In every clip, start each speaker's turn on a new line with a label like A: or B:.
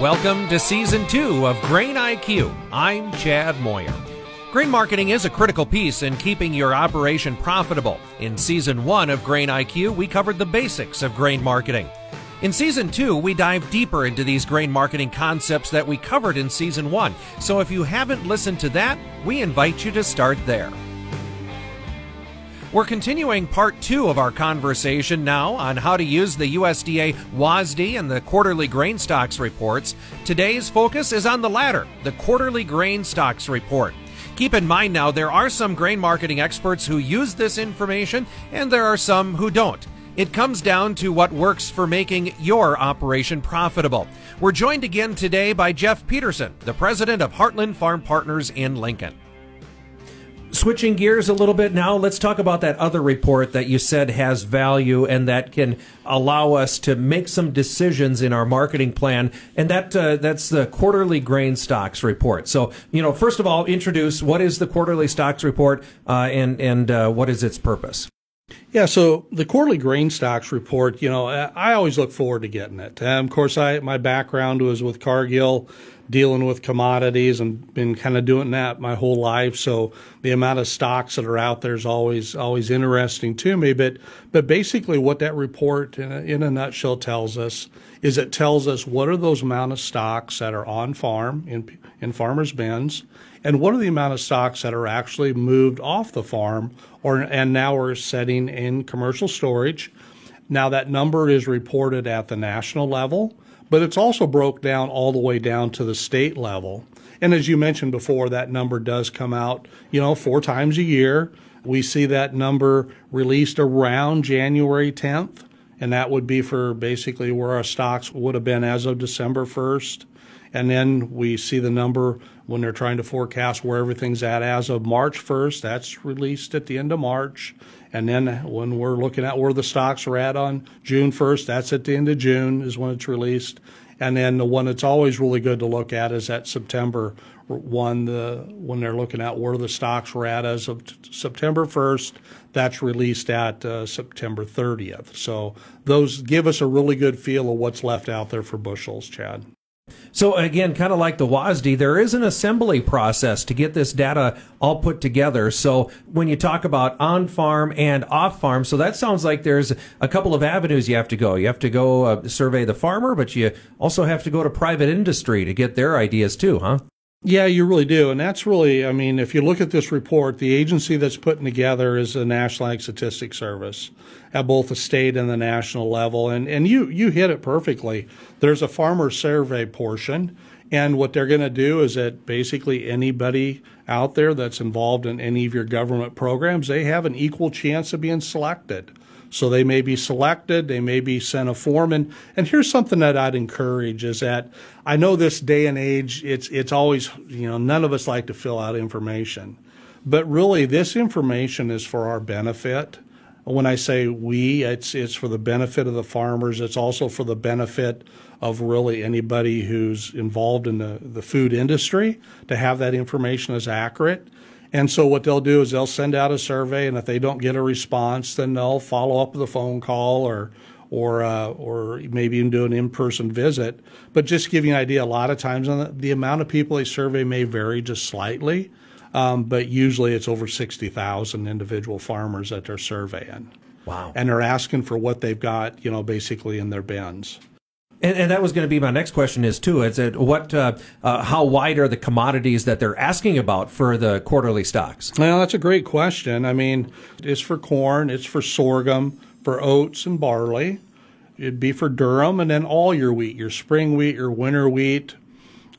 A: Welcome to season two of Grain IQ. I'm Chad Moyer. Grain marketing is a critical piece in keeping your operation profitable. In season one of Grain IQ, we covered the basics of grain marketing. In season two, we dive deeper into these grain marketing concepts that we covered in season one. So if you haven't listened to that, we invite you to start there. We're continuing part two of our conversation now on how to use the USDA WASDE and the quarterly grain stocks reports. Today's focus is on the latter, the quarterly grain stocks report. Keep in mind now, there are some grain marketing experts who use this information, and there are some who don't. It comes down to what works for making your operation profitable. We're joined again today by Jeff Peterson, the president of Heartland Farm Partners in Lincoln. Switching gears a little bit now, let's talk about that other report that you said has value and that can allow us to make some decisions in our marketing plan. And that uh, that's the quarterly grain stocks report. So, you know, first of all, introduce what is the quarterly stocks report uh, and and uh, what is its purpose.
B: Yeah, so the quarterly grain stocks report, you know, I always look forward to getting it. of course, I my background was with Cargill dealing with commodities and been kind of doing that my whole life. So the amount of stocks that are out there is always always interesting to me. But but basically, what that report in a, in a nutshell tells us is it tells us what are those amount of stocks that are on farm in in farmers' bins, and what are the amount of stocks that are actually moved off the farm or and now are setting in commercial storage. Now that number is reported at the national level but it's also broke down all the way down to the state level. And as you mentioned before, that number does come out, you know, four times a year. We see that number released around January 10th, and that would be for basically where our stocks would have been as of December 1st. And then we see the number when they're trying to forecast where everything's at as of March 1st. That's released at the end of March. And then when we're looking at where the stocks are at on June 1st, that's at the end of June is when it's released. And then the one that's always really good to look at is that September one, the, when they're looking at where the stocks were at as of t- September 1st, that's released at uh, September 30th. So those give us a really good feel of what's left out there for bushels, Chad.
A: So again, kind of like the WASDE, there is an assembly process to get this data all put together. So when you talk about on farm and off farm, so that sounds like there's a couple of avenues you have to go. You have to go uh, survey the farmer, but you also have to go to private industry to get their ideas too, huh?
B: Yeah, you really do. And that's really, I mean, if you look at this report, the agency that's putting together is the National Ag Statistics Service at both the state and the national level. And, and you, you hit it perfectly. There's a farmer survey portion. And what they're going to do is that basically anybody out there that's involved in any of your government programs, they have an equal chance of being selected. So they may be selected, they may be sent a form. And, and here's something that I'd encourage is that I know this day and age, it's, it's always, you know, none of us like to fill out information. But really, this information is for our benefit. When I say we, it's, it's for the benefit of the farmers. It's also for the benefit of really anybody who's involved in the, the food industry to have that information as accurate. And so what they'll do is they'll send out a survey, and if they don't get a response, then they'll follow up with a phone call or or uh, or maybe even do an in-person visit. But just give you an idea, a lot of times the, the amount of people they survey may vary just slightly, um, but usually it's over sixty thousand individual farmers that they're surveying.
A: Wow!
B: And they're asking for what they've got, you know, basically in their bins.
A: And, and, that was going to be my next question is too. Is it what? Uh, uh, how wide are the commodities that they're asking about for the quarterly stocks?
B: Well, that's a great question. I mean, it's for corn, it's for sorghum, for oats and barley. It'd be for durum, and then all your wheat, your spring wheat, your winter wheat,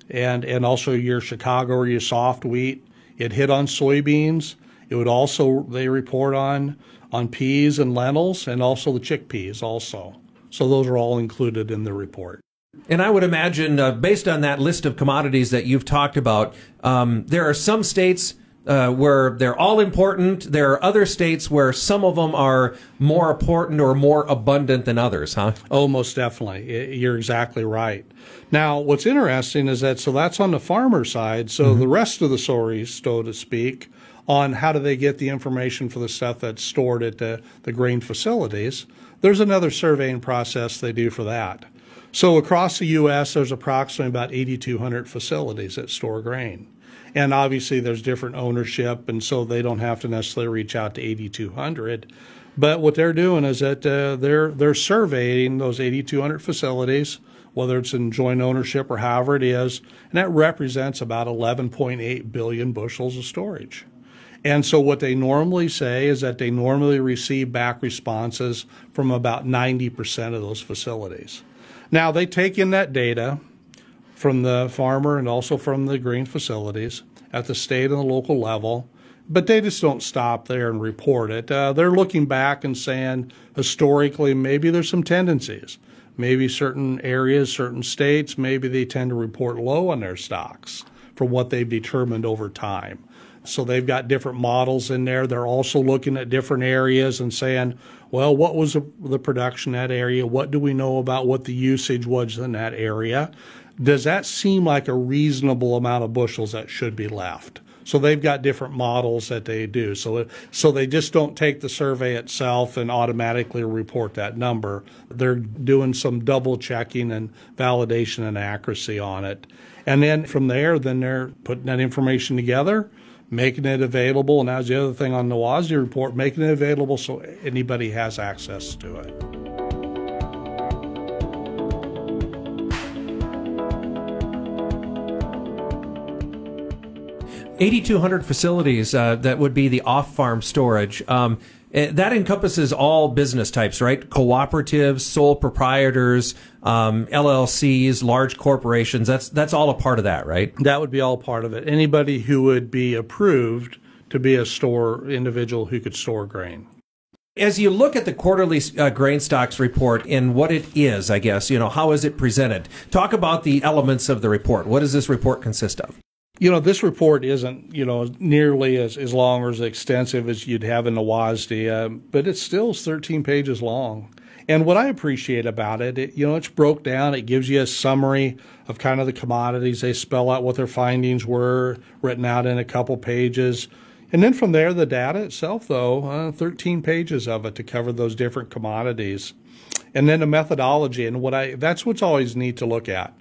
B: and and also your Chicago or your soft wheat. It hit on soybeans. It would also they report on on peas and lentils, and also the chickpeas also. So those are all included in the report.
A: And I would imagine, uh, based on that list of commodities that you've talked about, um, there are some states uh, where they're all important. There are other states where some of them are more important or more abundant than others, huh?
B: Oh, most definitely. You're exactly right. Now, what's interesting is that so that's on the farmer side. So mm-hmm. the rest of the story, so to speak, on how do they get the information for the stuff that's stored at the, the grain facilities there's another surveying process they do for that. So across the U.S., there's approximately about 8,200 facilities that store grain. And obviously, there's different ownership, and so they don't have to necessarily reach out to 8,200. But what they're doing is that uh, they're they're surveying those 8,200 facilities, whether it's in joint ownership or however it is, and that represents about 11.8 billion bushels of storage. And so what they normally say is that they normally receive back responses from about 90% of those facilities. Now they take in that data from the farmer and also from the grain facilities at the state and the local level but they just don't stop there and report it. Uh, they're looking back and saying historically maybe there's some tendencies. Maybe certain areas, certain states, maybe they tend to report low on their stocks from what they've determined over time. So they've got different models in there. They're also looking at different areas and saying, well, what was the production in that area? What do we know about what the usage was in that area? Does that seem like a reasonable amount of bushels that should be left? So they've got different models that they do. So so they just don't take the survey itself and automatically report that number. They're doing some double checking and validation and accuracy on it. And then from there, then they're putting that information together, making it available. And that's the other thing on the WASDE report, making it available so anybody has access to it.
A: 8,200 facilities uh, that would be the off farm storage. Um, eh, that encompasses all business types, right? Cooperatives, sole proprietors, um, LLCs, large corporations. That's that's all a part of that, right?
B: That would be all part of it. Anybody who would be approved to be a store individual who could store grain.
A: As you look at the quarterly uh, grain stocks report and what it is, I guess, you know, how is it presented? Talk about the elements of the report. What does this report consist of?
B: You know, this report isn't, you know, nearly as, as long or as extensive as you'd have in the WASDE, uh, but it still is 13 pages long. And what I appreciate about it, it, you know, it's broke down. It gives you a summary of kind of the commodities. They spell out what their findings were, written out in a couple pages. And then from there, the data itself, though, uh, 13 pages of it to cover those different commodities. And then the methodology. And what I, that's what's always neat to look at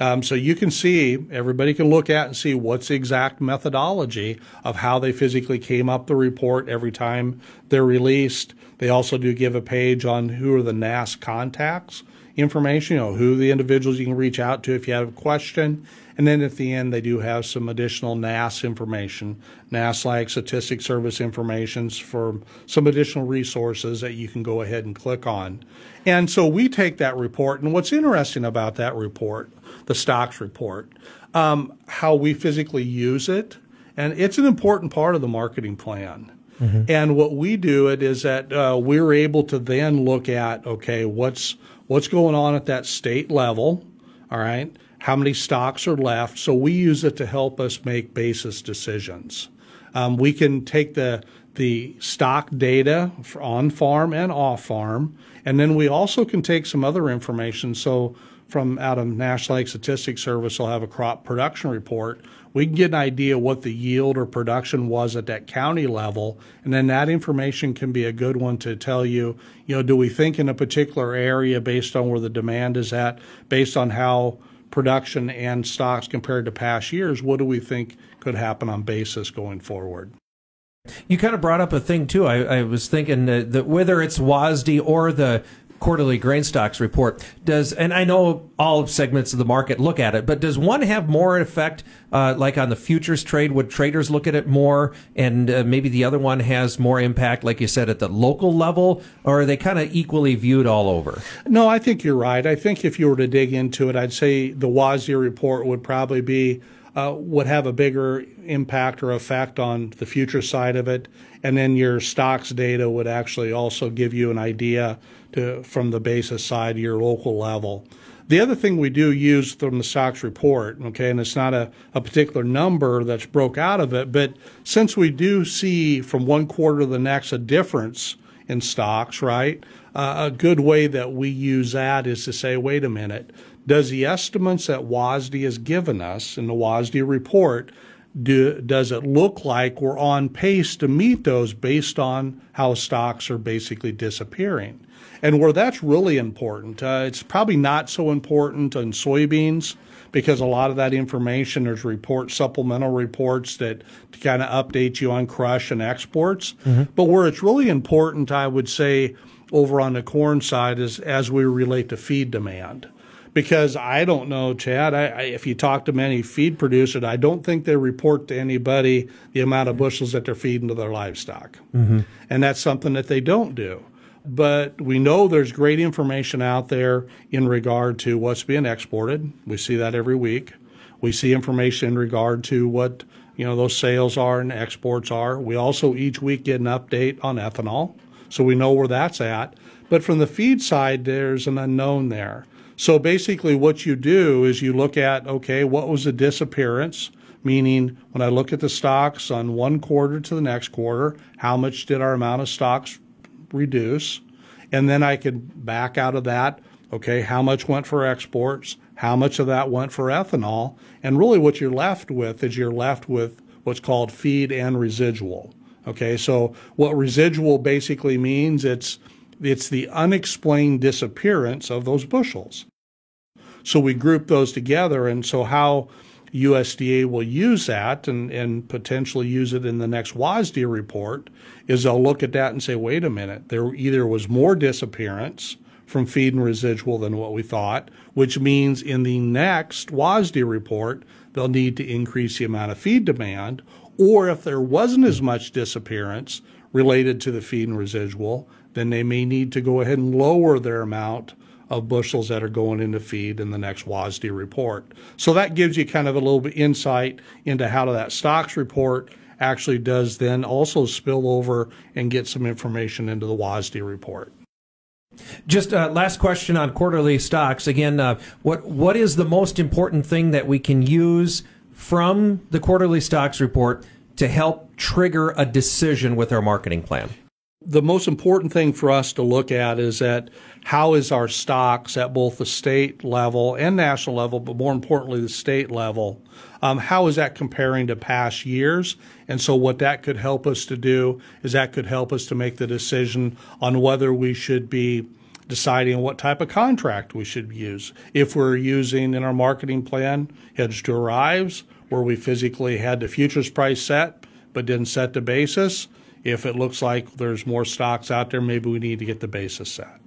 B: um, so you can see, everybody can look at and see what's the exact methodology of how they physically came up the report every time they're released. They also do give a page on who are the NASS contacts information, you know, who the individuals you can reach out to if you have a question. And then at the end, they do have some additional NASS information, NASS like statistic service information for some additional resources that you can go ahead and click on. And so we take that report, and what's interesting about that report the stocks report, um, how we physically use it, and it's an important part of the marketing plan. Mm-hmm. And what we do it is that uh, we're able to then look at okay, what's what's going on at that state level, all right? How many stocks are left? So we use it to help us make basis decisions. Um, we can take the the stock data on farm and off farm, and then we also can take some other information. So from out of National Statistics Service we'll have a crop production report. We can get an idea what the yield or production was at that county level, and then that information can be a good one to tell you, you know, do we think in a particular area based on where the demand is at, based on how production and stocks compared to past years, what do we think could happen on basis going forward?
A: You kind of brought up a thing too. I, I was thinking that, that, whether it's WASDE or the quarterly grain stocks report. Does and i know all segments of the market look at it but does one have more effect uh, like on the futures trade? Would traders look at it more? And uh, maybe the other one has more impact like you said at the local level? Or are they kind of equally viewed all over?
B: No i think you're right. I think if you were to dig into it i'd say the WASDE report would probably be uh, would have a bigger impact or effect on the future side of it. And then your stocks data would actually also give you an idea to, from the basis side, your local level. The other thing we do use from the stocks report, okay, and it's not a, a particular number that's broke out of it, but since we do see from one quarter to the next a difference in stocks, right? Uh, a good way that we use that is to say, wait a minute, does the estimates that WASDE has given us in the WASDE report, do, does it look like we're on pace to meet those based on how stocks are basically disappearing? And where that's really important, uh, it's probably not so important in soybeans because a lot of that information there's reports, supplemental reports that kind of update you on crush and exports. Mm-hmm. But where it's really important, I would say, over on the corn side is as we relate to feed demand because I don't know, Chad. I, I, if you talk to many feed producers, I don't think they report to anybody the amount of bushels that they're feeding to their livestock, mm-hmm. and that's something that they don't do. But we know there's great information out there in regard to what's being exported. We see that every week. We see information in regard to what you know those sales are and exports are. We also each week get an update on ethanol, so we know where that's at. But from the feed side, there's an unknown there. So basically, what you do is you look at okay, what was the disappearance? Meaning, when I look at the stocks on one quarter to the next quarter, how much did our amount of stocks reduce? And then I could back out of that, okay, how much went for exports? How much of that went for ethanol? And really, what you're left with is you're left with what's called feed and residual. Okay, so what residual basically means it's it's the unexplained disappearance of those bushels. So we group those together, and so how USDA will use that and, and potentially use it in the next WASDE report is they'll look at that and say, wait a minute, there either was more disappearance from feed and residual than what we thought, which means in the next WASDE report, they'll need to increase the amount of feed demand, or if there wasn't as much disappearance related to the feed and residual, then they may need to go ahead and lower their amount of bushels that are going into feed in the next WASDE report. So that gives you kind of a little bit insight into how that stocks report actually does then also spill over and get some information into the WASDE report.
A: Just uh, last question on quarterly stocks. Again, uh, what what is the most important thing that we can use from the quarterly stocks report to help trigger a decision with our marketing plan?
B: The most important thing for us to look at is that how is our stocks at both the state level and national level, but more importantly, the state level, um, how is that comparing to past years? And so, what that could help us to do is that could help us to make the decision on whether we should be deciding what type of contract we should use. If we're using in our marketing plan hedge to arrives, where we physically had the futures price set but didn't set the basis if it looks like there's more stocks out there, maybe we need to get the basis set.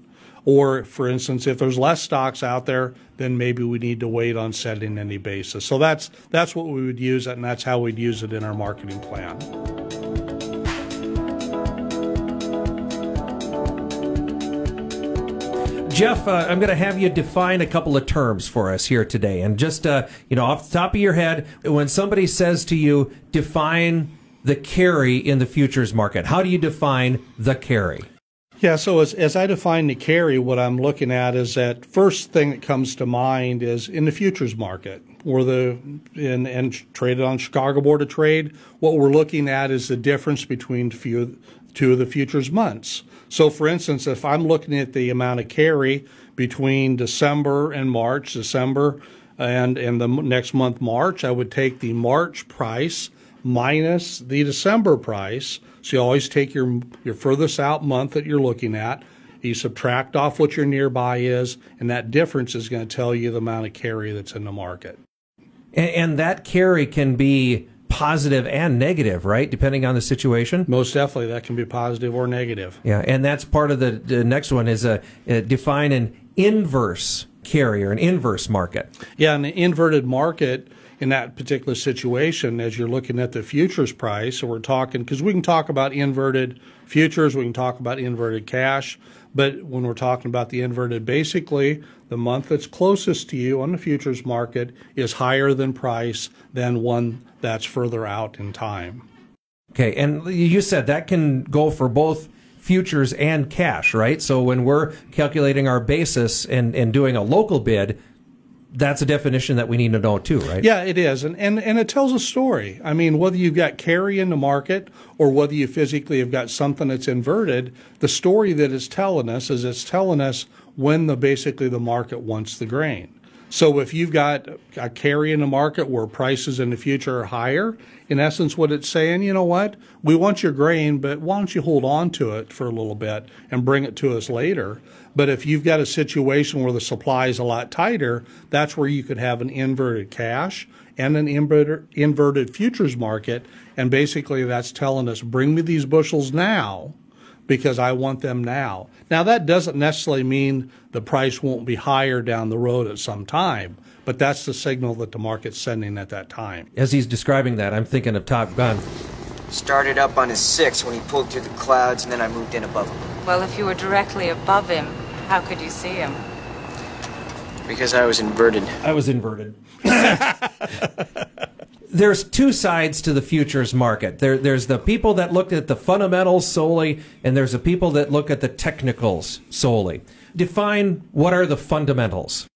B: Or, for instance, if there's less stocks out there, then maybe we need to wait on setting any basis. So that's that's what we would use it, and that's how we'd use it in our marketing plan.
A: Jeff, uh, I'm going to have you define a couple of terms for us here today. And just, uh, you know, off the top of your head, when somebody says to you, define the carry in the futures market? How do you define the carry?
B: Yeah, so as, as I define the carry, what I'm looking at is that first thing that comes to mind is in the futures market, or the in and traded on Chicago Board of Trade. What we're looking at is the difference between few, two of the futures months. So, for instance, if I'm looking at the amount of carry between December and March, December and and the next month March, I would take the March price minus the December price. So you always take your your furthest out month that you're looking at. You subtract off what your nearby is, and that difference is going to tell you the amount of carry that's in the market.
A: And, and that carry can be positive and negative, right? Depending on the situation.
B: Most definitely, that can be positive or negative.
A: Yeah, and that's part of the, the next one is a, a define an inverse carry or an inverse market.
B: Yeah, an inverted market in that particular situation as you're looking at the futures price. So we're talking because we can talk about inverted futures, we can talk about inverted cash, but when we're talking about the inverted, basically the month that's closest to you on the futures market is higher than price than one that's further out in time.
A: Okay, and you said that can go for both futures and cash, right? So when we're calculating our basis and, and doing a local bid, that's a definition that we need to know too, right?
B: Yeah, it is. And, and, and it tells a story. I mean, whether you've got carry in the market or whether you physically have got something that's inverted, the story that it's telling us is it's telling us when the basically the market wants the grain. So if you've got a carry in the market where prices in the future are higher, in essence, what it's saying, you know what? We want your grain, but why don't you hold on to it for a little bit and bring it to us later? But if you've got a situation where the supply is a lot tighter, that's where you could have an inverted cash and an inverted, futures market. And basically, that's telling us, bring me these bushels now because I want them now. Now, that doesn't necessarily mean the price won't be higher down the road at some time, but that's the signal that the market's sending at that time.
A: As he's describing that, I'm thinking of Top Gun.
C: Started up on his six when he pulled through the clouds, and then I moved in above him.
D: Well, if you were directly above him, how could you see him?
C: Because I was inverted.
A: I was inverted. there's two sides to the futures market. There, there's the people that look at the fundamentals solely, and there's the people that look at the technicals solely. Define what are the fundamentals?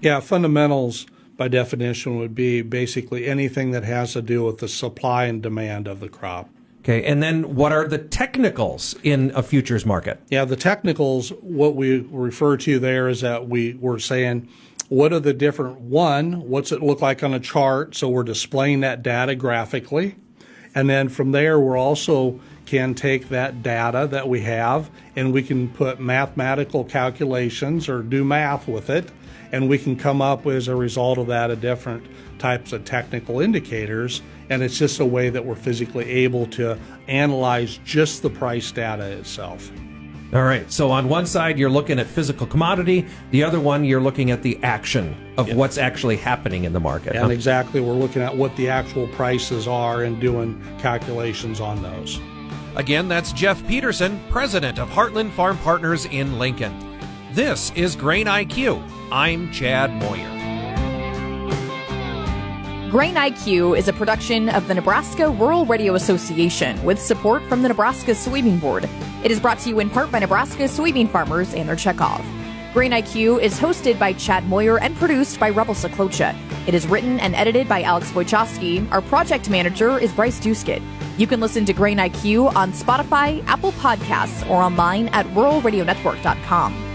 B: Yeah, fundamentals by definition would be basically anything that has to do with the supply and demand of the crop.
A: Okay, and then what are the technicals in a futures market?
B: Yeah, the technicals, what we refer to there is that we were saying what are the different one what's it look like on a chart? So we're displaying that data graphically. And then from there we're also can take that data that we have and we can put mathematical calculations or do math with it. And we can come up with, as a result of that a different types of technical indicators. And it's just a way that we're physically able to analyze just the price data itself
A: all right. So on one side, you're looking at physical commodity. The other one, you're looking at the action of yep. what's actually happening in the market.
B: And huh? exactly, we're looking at what the actual prices are and doing calculations on those.
A: Again, that's Jeff Peterson, president of Heartland Farm Partners in Lincoln. This is Grain IQ. I'm Chad Moyer.
E: Grain IQ is a production of the Nebraska Rural Radio Association with support from the Nebraska Soybean Board. It is brought to you in part by Nebraska soybean farmers and their checkoff. Grain IQ is hosted by Chad Moyer and produced by Rebel Saklocha. It is written and edited by Alex Wojcicki. Our project manager is Bryce Duskett. You can listen to Grain IQ on Spotify, Apple Podcasts, or online at ruralradionetwork.com.